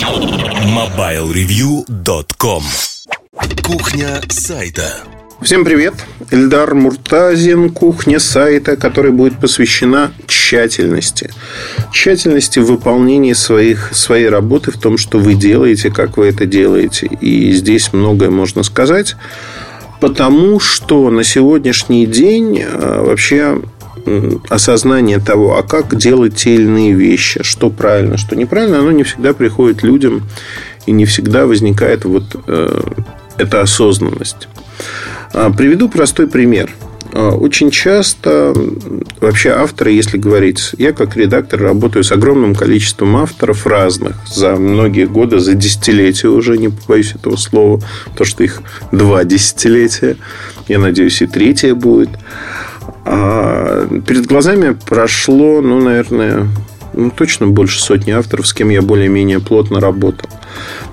MobileReview.com Кухня сайта Всем привет! Эльдар Муртазин, кухня сайта, которая будет посвящена тщательности. Тщательности в выполнении своих, своей работы, в том, что вы делаете, как вы это делаете. И здесь многое можно сказать, потому что на сегодняшний день а, вообще осознание того, а как делать те или иные вещи, что правильно, что неправильно, оно не всегда приходит людям и не всегда возникает вот э, эта осознанность. А, приведу простой пример. А, очень часто вообще авторы, если говорить, я как редактор работаю с огромным количеством авторов разных за многие годы, за десятилетия уже, не побоюсь этого слова, то что их два десятилетия, я надеюсь, и третье будет. А перед глазами прошло, ну, наверное, ну, точно больше сотни авторов, с кем я более-менее плотно работал.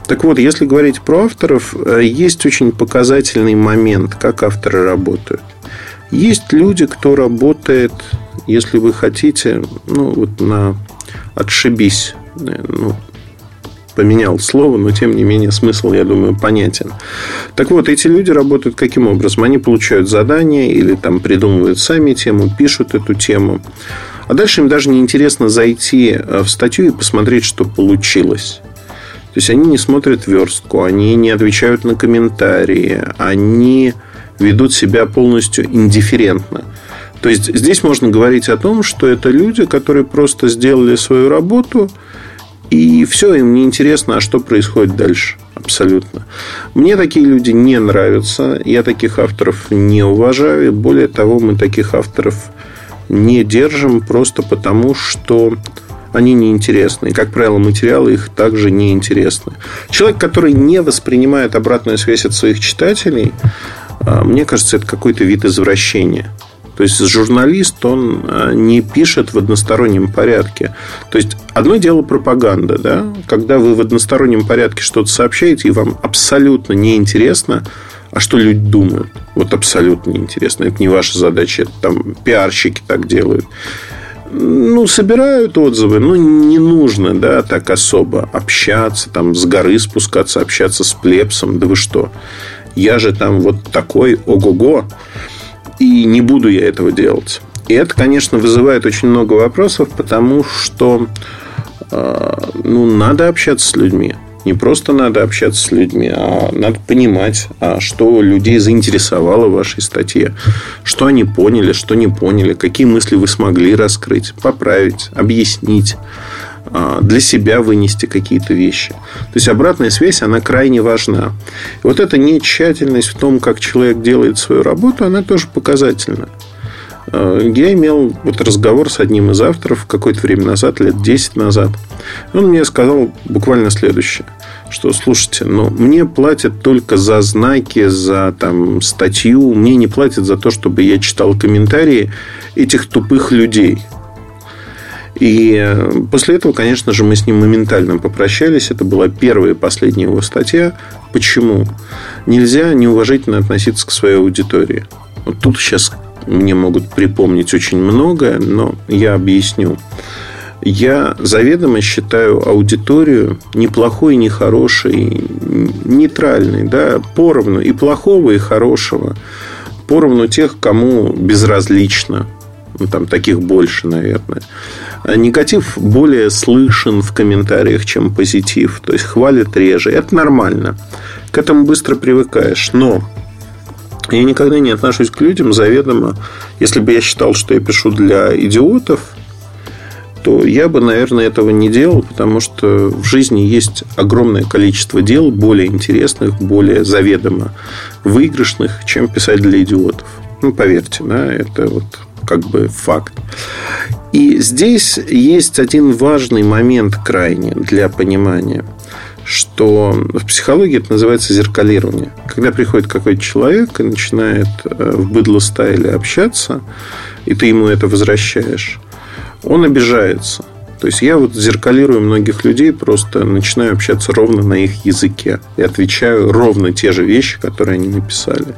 Так вот, если говорить про авторов, э, есть очень показательный момент, как авторы работают. Есть люди, кто работает, если вы хотите, ну, вот на отшибись, э, ну, поменял слово, но тем не менее смысл, я думаю, понятен. Так вот, эти люди работают каким образом? Они получают задания или там придумывают сами тему, пишут эту тему. А дальше им даже не интересно зайти э, в статью и посмотреть, что получилось. То есть они не смотрят верстку, они не отвечают на комментарии, они ведут себя полностью индифферентно. То есть здесь можно говорить о том, что это люди, которые просто сделали свою работу, и все, им не интересно, а что происходит дальше. Абсолютно. Мне такие люди не нравятся. Я таких авторов не уважаю. И более того, мы таких авторов не держим просто потому, что они неинтересны. И, как правило, материалы их также неинтересны. Человек, который не воспринимает обратную связь от своих читателей, а, мне кажется, это какой-то вид извращения. То есть журналист, он а, не пишет в одностороннем порядке. То есть одно дело пропаганда, да, когда вы в одностороннем порядке что-то сообщаете, и вам абсолютно неинтересно, а что люди думают. Вот абсолютно неинтересно. Это не ваша задача. Это там пиарщики так делают. Ну, собирают отзывы, но не нужно, да, так особо общаться, там, с горы спускаться, общаться с плебсом. Да вы что? Я же там вот такой, ого-го. И не буду я этого делать. И это, конечно, вызывает очень много вопросов, потому что э, ну, надо общаться с людьми. Не просто надо общаться с людьми, а надо понимать, а что людей заинтересовало в вашей статье, что они поняли, что не поняли, какие мысли вы смогли раскрыть, поправить, объяснить для себя вынести какие-то вещи. То есть обратная связь, она крайне важна. И вот эта нетщательность в том, как человек делает свою работу, она тоже показательна. А, я имел вот разговор с одним из авторов какое-то время назад, лет 10 назад. Он мне сказал буквально следующее, что, слушайте, ну, мне платят только за знаки, за там, статью, мне не платят за то, чтобы я читал комментарии этих тупых людей. И э, после этого, конечно же, мы с ним моментально попрощались. Это была первая и последняя его статья. Почему? Нельзя неуважительно относиться к своей аудитории. Вот тут сейчас мне могут припомнить очень многое, но я объясню. Я заведомо считаю аудиторию неплохой, не хорошей, нейтральной, да, поровну и плохого, и хорошего, поровну тех, кому безразлично. Там таких больше, наверное. А негатив более слышен в комментариях, чем позитив. То есть хвалят реже. Это нормально. К этому быстро привыкаешь. Но я никогда не отношусь к людям заведомо. Если бы я считал, что я пишу для идиотов, то я бы, наверное, этого не делал, потому что в жизни есть огромное количество дел более интересных, более заведомо выигрышных, чем писать для идиотов. Ну, поверьте, да, это вот как бы факт. И здесь есть один важный момент крайне для понимания – что в психологии это называется зеркалирование. Когда приходит какой-то человек и начинает э, в быдло-стайле общаться, и ты ему это возвращаешь, он обижается. То есть я вот зеркалирую многих людей, просто начинаю общаться ровно на их языке и отвечаю ровно те же вещи, которые они написали.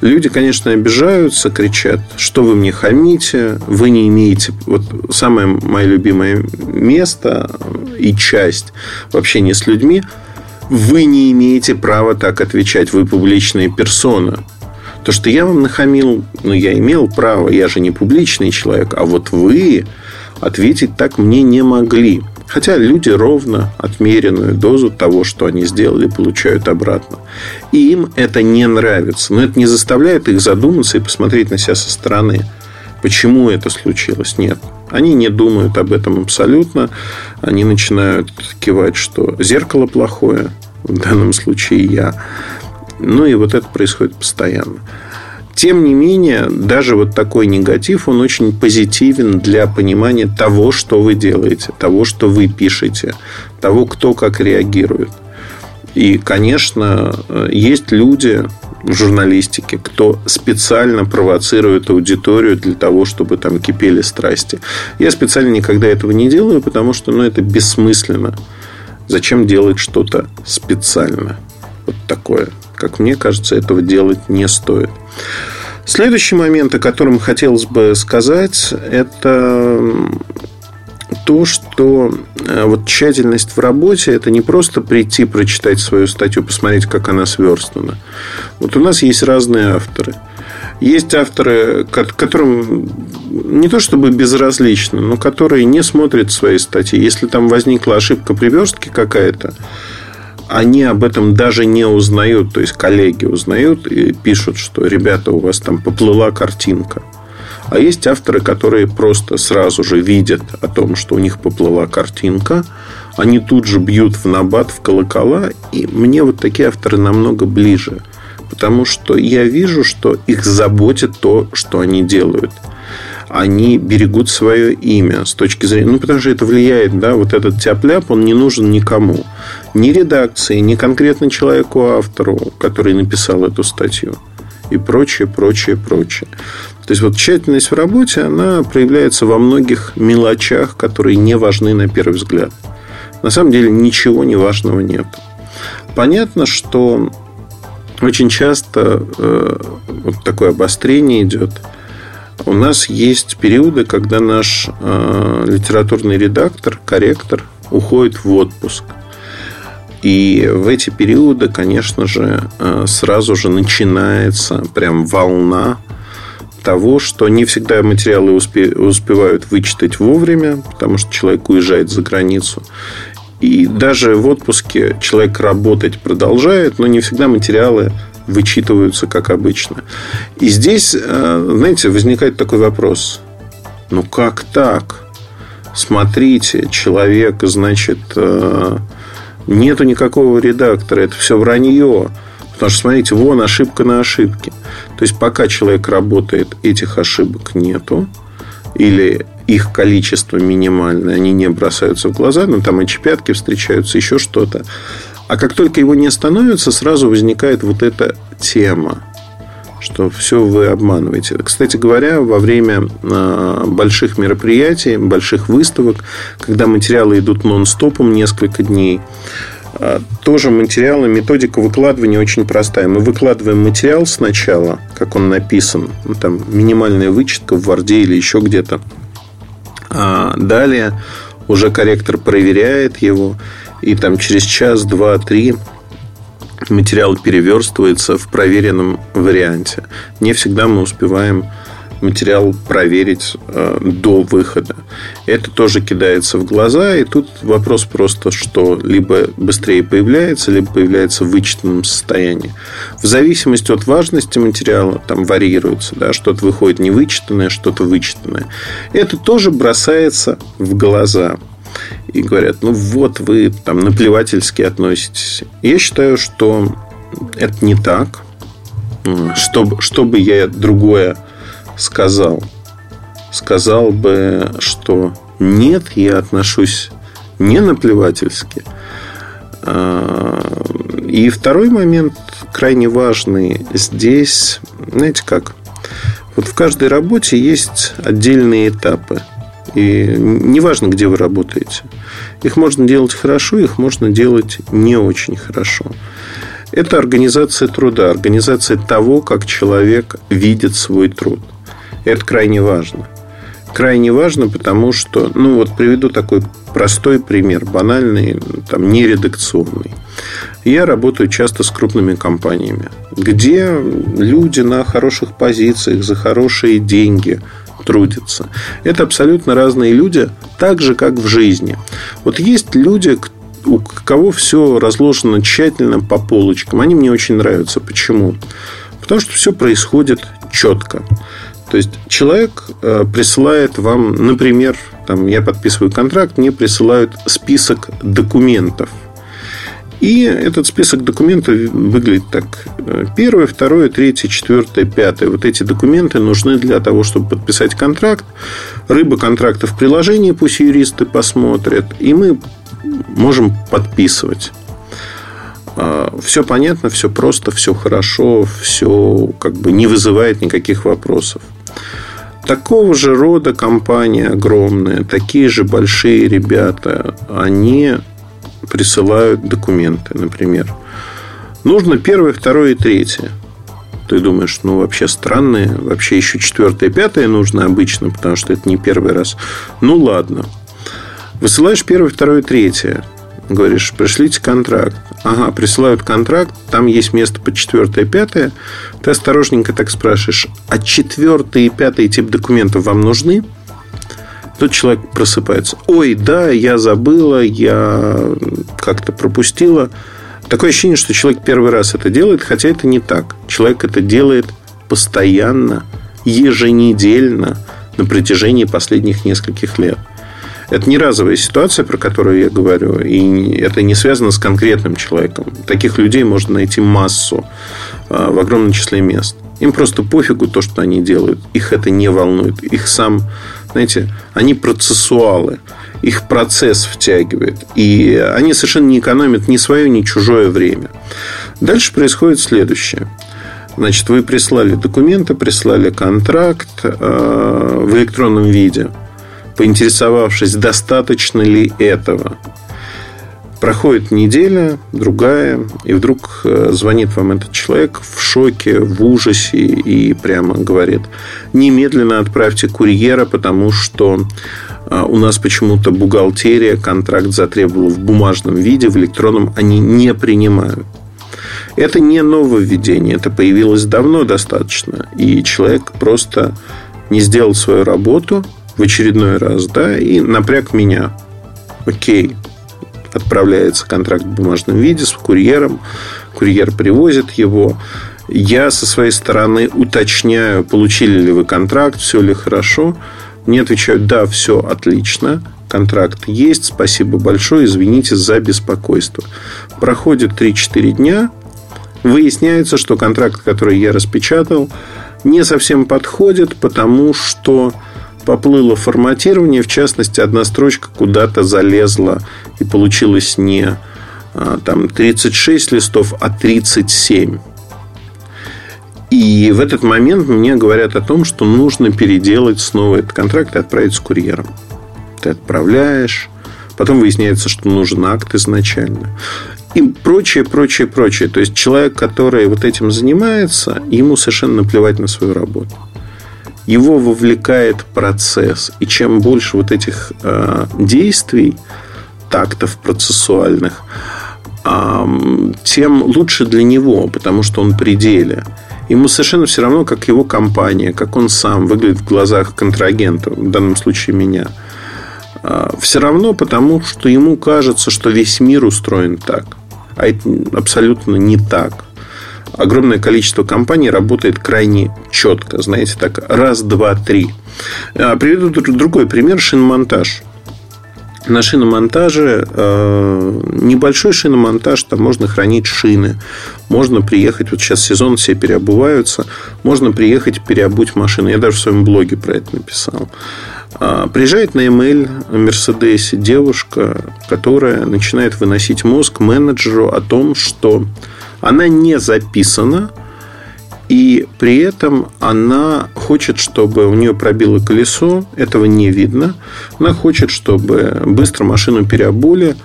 Люди, конечно, обижаются, кричат, что вы мне хамите, вы не имеете... Вот самое мое любимое место и часть в общении с людьми вы не имеете права так отвечать, вы публичная персона. То, что я вам нахамил, ну, я имел право, я же не публичный человек, а вот вы ответить так мне не могли. Хотя люди ровно отмеренную дозу того, что они сделали, получают обратно. И им это не нравится. Но это не заставляет их задуматься и посмотреть на себя со стороны. Почему это случилось? Нет. Они не думают об этом абсолютно. Они начинают кивать, что зеркало плохое. В данном случае я. Ну и вот это происходит постоянно. Тем не менее, даже вот такой негатив, он очень позитивен для понимания того, что вы делаете, того, что вы пишете, того, кто как реагирует. И, конечно, есть люди в журналистике, кто специально провоцирует аудиторию для того, чтобы там кипели страсти. Я специально никогда этого не делаю, потому что ну, это бессмысленно. Зачем делать что-то специально? Вот такое. Как мне кажется, этого делать не стоит. Следующий момент, о котором хотелось бы сказать, это то, что э, вот тщательность в работе это не просто прийти, прочитать свою статью, посмотреть, как она сверстана. Вот у нас есть разные авторы. Есть авторы, которым не то чтобы безразлично, но которые не смотрят свои статьи. Если там возникла ошибка при верстке какая-то, они об этом даже не узнают, то есть коллеги узнают и пишут, что ребята, у вас там поплыла картинка. А есть авторы, которые просто сразу же видят о том, что у них поплыла картинка, они тут же бьют в набат, в колокола, и мне вот такие авторы намного ближе, потому что я вижу, что их заботит то, что они делают – они берегут свое имя с точки зрения... Ну, потому что это влияет, да, вот этот тяп он не нужен никому. Ни редакции, ни конкретно человеку-автору, который написал эту статью. И прочее, прочее, прочее. То есть, вот тщательность в работе, она проявляется во многих мелочах, которые не важны на первый взгляд. На самом деле, ничего неважного нет. Понятно, что очень часто э, вот такое обострение идет – у нас есть периоды, когда наш э, литературный редактор, корректор уходит в отпуск. И в эти периоды, конечно же, э, сразу же начинается прям волна того, что не всегда материалы успе- успевают вычитать вовремя, потому что человек уезжает за границу. И даже в отпуске человек работать продолжает, но не всегда материалы вычитываются, как обычно. И здесь, э, знаете, возникает такой вопрос. Ну, как так? Смотрите, человек, значит, э, нету никакого редактора, это все вранье. Потому что, смотрите, вон ошибка на ошибке. То есть, пока человек работает, этих ошибок нету. Или их количество минимальное, они не бросаются в глаза, но там эти пятки встречаются, еще что-то. А как только его не становится, сразу возникает вот эта тема что все вы обманываете. Кстати говоря, во время а, больших мероприятий, больших выставок, когда материалы идут нон-стопом несколько дней, а, тоже материалы, методика выкладывания очень простая. Мы выкладываем материал сначала, как он написан, ну, там минимальная вычетка в Варде или еще где-то. А далее уже корректор проверяет его, и там через час, два, три материал переверстывается в проверенном варианте. Не всегда мы успеваем материал проверить э, до выхода. Это тоже кидается в глаза, и тут вопрос просто, что либо быстрее появляется, либо появляется в вычитанном состоянии. В зависимости от важности материала там варьируется, да, что-то выходит невычитанное, что-то вычитанное. Это тоже бросается в глаза и говорят, ну вот вы там наплевательски относитесь. Я считаю, что это не так. Чтобы, чтобы я другое сказал, сказал бы, что нет, я отношусь не наплевательски. А, и второй момент крайне важный. Здесь, знаете как, вот в каждой работе есть отдельные этапы – и неважно, где вы работаете. Их можно делать хорошо, их можно делать не очень хорошо. Это организация труда, организация того, как человек видит свой труд. Это крайне важно. Крайне важно, потому что, ну вот приведу такой простой пример, банальный, там, не редакционный. Я работаю часто с крупными компаниями, где люди на хороших позициях, за хорошие деньги трудятся. Это абсолютно разные люди, так же, как в жизни. Вот есть люди, у кого все разложено тщательно по полочкам. Они мне очень нравятся. Почему? Потому что все происходит четко. То есть человек э, присылает вам, например, там, я подписываю контракт, мне присылают список документов. И этот список документов выглядит так. Первое, второе, третье, четвертое, пятое. Вот эти документы нужны для того, чтобы подписать контракт. Рыба контракта в приложении, пусть юристы посмотрят. И мы можем подписывать. А, все понятно, все просто, все хорошо, все как бы не вызывает никаких вопросов. Такого же рода компания огромная, такие же большие ребята, они присылают документы, например. Нужно первое, второе и третье. Ты думаешь, ну, вообще странные. Вообще еще четвертое, пятое нужно обычно, потому что это не первый раз. Ну, ладно. Высылаешь первое, второе, третье. Говоришь, пришлите контракт. Ага, присылают контракт, там есть место по четвертое, пятое. Ты осторожненько так спрашиваешь, а четвертый и пятый тип документов вам нужны? Тот человек просыпается. Ой, да, я забыла, я как-то пропустила. Такое ощущение, что человек первый раз это делает, хотя это не так. Человек это делает постоянно, еженедельно на протяжении последних нескольких лет. Это не разовая ситуация, про которую я говорю, и это не связано с конкретным человеком. Таких людей можно найти массу а, в огромном числе мест. Им просто пофигу то, что они делают. Их это не волнует. Их сам, знаете, они процессуалы. Их процесс втягивает. И они совершенно не экономят ни свое, ни чужое время. Дальше происходит следующее. Значит, вы прислали документы, прислали контракт э, в электронном виде – поинтересовавшись, достаточно ли этого. Проходит неделя, другая, и вдруг э, звонит вам этот человек в шоке, в ужасе и прямо говорит, немедленно отправьте курьера, потому что э, у нас почему-то бухгалтерия контракт затребовала в бумажном виде, в электронном они не принимают. Это не нововведение, это появилось давно достаточно. И человек просто не сделал свою работу, в очередной раз, да, и напряг меня. Окей, отправляется контракт в бумажном виде с курьером, курьер привозит его. Я со своей стороны уточняю, получили ли вы контракт, все ли хорошо. Мне отвечают, да, все отлично, контракт есть, спасибо большое, извините за беспокойство. Проходит 3-4 дня, выясняется, что контракт, который я распечатал, не совсем подходит, потому что поплыло форматирование, в частности, одна строчка куда-то залезла и получилось не а, там 36 листов, а 37. И в этот момент мне говорят о том, что нужно переделать снова этот контракт и отправить с курьером. Ты отправляешь, потом выясняется, что нужен акт изначально. И прочее, прочее, прочее. То есть человек, который вот этим занимается, ему совершенно наплевать на свою работу его вовлекает процесс. И чем больше вот этих э, действий, тактов процессуальных, э, тем лучше для него, потому что он при деле. Ему совершенно все равно, как его компания, как он сам выглядит в глазах контрагента, в данном случае меня. Э, все равно, потому что ему кажется, что весь мир устроен так. А это абсолютно не так огромное количество компаний работает крайне четко. Знаете, так раз, два, три. А, приведу другой пример. Шиномонтаж. На шиномонтаже э, небольшой шиномонтаж, там можно хранить шины, можно приехать, вот сейчас сезон все переобуваются, можно приехать переобуть машину. Я даже в своем блоге про это написал. А, приезжает на ML Мерседесе девушка, которая начинает выносить мозг менеджеру о том, что она не записана, и при этом она хочет, чтобы у нее пробило колесо, этого не видно. Она хочет, чтобы быстро машину переобули,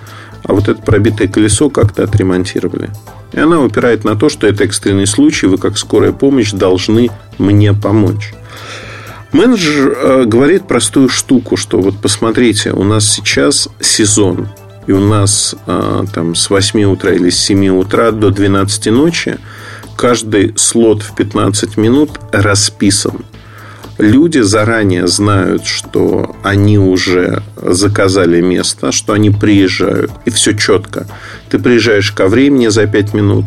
а вот это пробитое колесо как-то отремонтировали. И она упирает на то, что это экстренный случай, вы как скорая помощь должны мне помочь. Менеджер э, говорит простую штуку, что вот посмотрите, у нас сейчас сезон, и у нас э, там с 8 утра или с 7 утра до 12 ночи каждый слот в 15 минут расписан. Люди заранее знают, что они уже заказали место, что они приезжают. И все четко. Ты приезжаешь ко времени за 5 минут,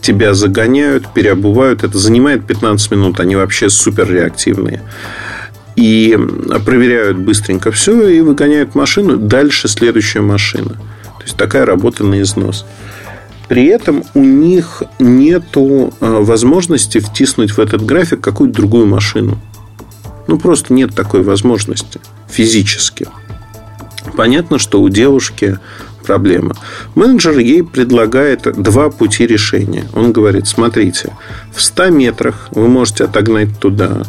тебя загоняют, переобувают. Это занимает 15 минут. Они вообще супер реактивные. И проверяют быстренько все и выгоняют машину. Дальше следующая машина. То есть такая работа на износ. При этом у них нет э, возможности втиснуть в этот график какую-то другую машину. Ну, просто нет такой возможности физически. Понятно, что у девушки проблема. Менеджер ей предлагает два пути решения. Он говорит, смотрите, в 100 метрах вы можете отогнать туда,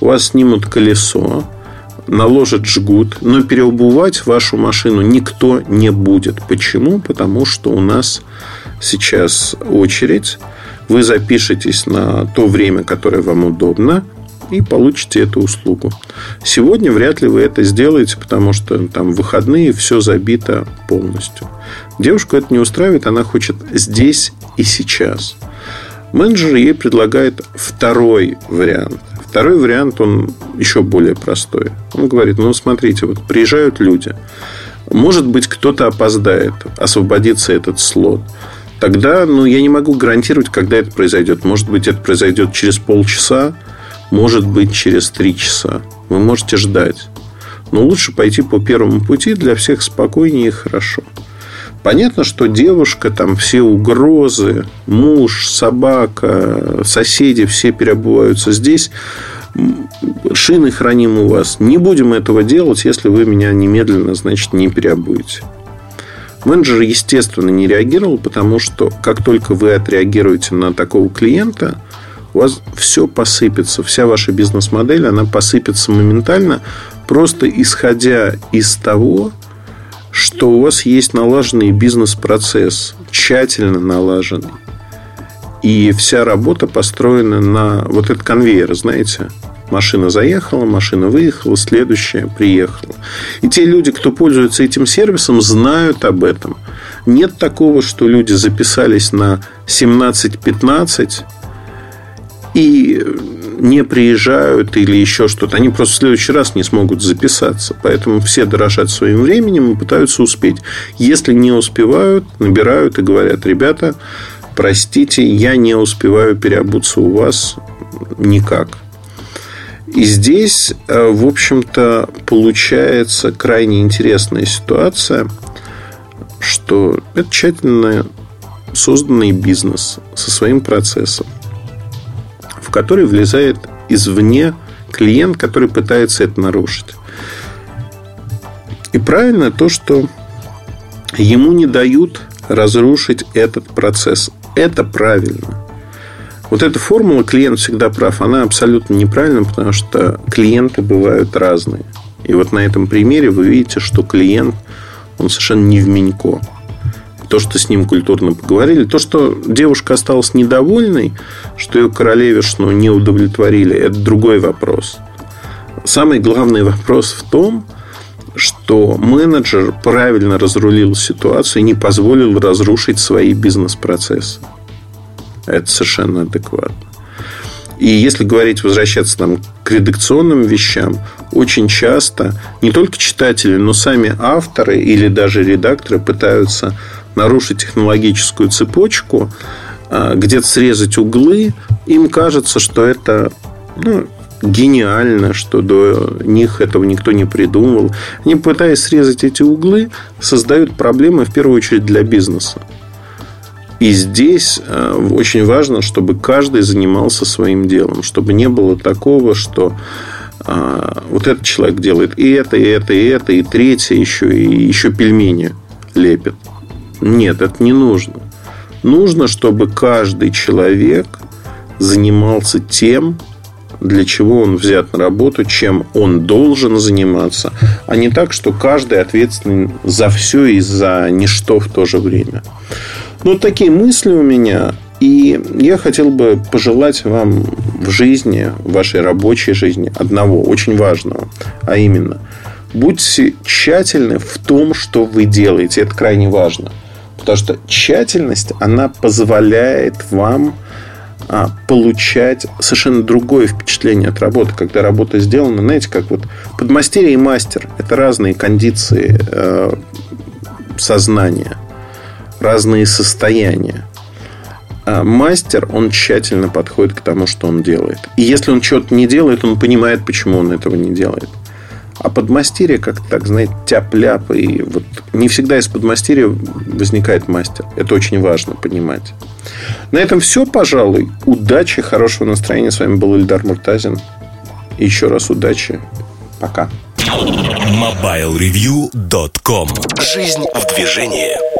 у вас снимут колесо, наложат жгут, но переобувать вашу машину никто не будет. Почему? Потому что у нас сейчас очередь. Вы запишетесь на то время, которое вам удобно, и получите эту услугу. Сегодня вряд ли вы это сделаете, потому что там выходные все забито полностью. Девушку это не устраивает, она хочет здесь и сейчас. Менеджер ей предлагает второй вариант. Второй вариант, он еще более простой. Он говорит, ну, смотрите, вот приезжают люди. Может быть, кто-то опоздает, освободится этот слот. Тогда, ну, я не могу гарантировать, когда это произойдет. Может быть, это произойдет через полчаса, может быть, через три часа. Вы можете ждать. Но лучше пойти по первому пути для всех спокойнее и хорошо. Понятно, что девушка, там все угрозы, муж, собака, соседи, все переобуваются здесь. Шины храним у вас. Не будем этого делать, если вы меня немедленно, значит, не переобуете. Менеджер, естественно, не реагировал, потому что как только вы отреагируете на такого клиента, у вас все посыпется, вся ваша бизнес-модель, она посыпется моментально, просто исходя из того, что у вас есть налаженный бизнес-процесс, тщательно налаженный. И вся работа построена на вот этот конвейер, знаете. Машина заехала, машина выехала, следующая приехала. И те люди, кто пользуется этим сервисом, знают об этом. Нет такого, что люди записались на 17-15 и не приезжают или еще что-то. Они просто в следующий раз не смогут записаться. Поэтому все дорожат своим временем и пытаются успеть. Если не успевают, набирают и говорят, ребята, простите, я не успеваю переобуться у вас никак. И здесь, э, в общем-то, получается крайне интересная ситуация, что это тщательно созданный бизнес со своим процессом который влезает извне клиент, который пытается это нарушить. И правильно то, что ему не дают разрушить этот процесс. Это правильно. Вот эта формула «клиент всегда прав», она абсолютно неправильна, потому что клиенты бывают разные. И вот на этом примере вы видите, что клиент, он совершенно не в Минько то, что с ним культурно поговорили. То, что девушка осталась недовольной, что ее королевишну не удовлетворили, это другой вопрос. Самый главный вопрос в том, что менеджер правильно разрулил ситуацию и не позволил разрушить свои бизнес-процессы. Это совершенно адекватно. И если говорить, возвращаться там, к редакционным вещам, очень часто не только читатели, но сами авторы или даже редакторы пытаются нарушить технологическую цепочку, а, где-то срезать углы, им кажется, что это ну, гениально, что до них этого никто не придумывал. Они, пытаясь срезать эти углы, создают проблемы в первую очередь для бизнеса. И здесь а, очень важно, чтобы каждый занимался своим делом, чтобы не было такого, что а, вот этот человек делает и это, и это, и это, и третье еще, и еще пельмени лепит. Нет, это не нужно. Нужно, чтобы каждый человек занимался тем, для чего он взят на работу, чем он должен заниматься, а не так, что каждый ответственен за все и за ничто в то же время. Ну, такие мысли у меня. И я хотел бы пожелать вам в жизни, в вашей рабочей жизни одного очень важного, а именно будьте тщательны в том, что вы делаете. Это крайне важно. Потому что тщательность, она позволяет вам а, получать совершенно другое впечатление от работы, когда работа сделана, знаете, как вот подмастерье и мастер – это разные кондиции э, сознания, разные состояния. А мастер, он тщательно подходит к тому, что он делает. И если он что-то не делает, он понимает, почему он этого не делает. А подмастерье как-то так, знаете, тяп-ляп. И вот не всегда из подмастерья возникает мастер. Это очень важно понимать. На этом все, пожалуй. Удачи, хорошего настроения. С вами был Ильдар Муртазин. И еще раз удачи. Пока. MobileReview.com Жизнь в движении.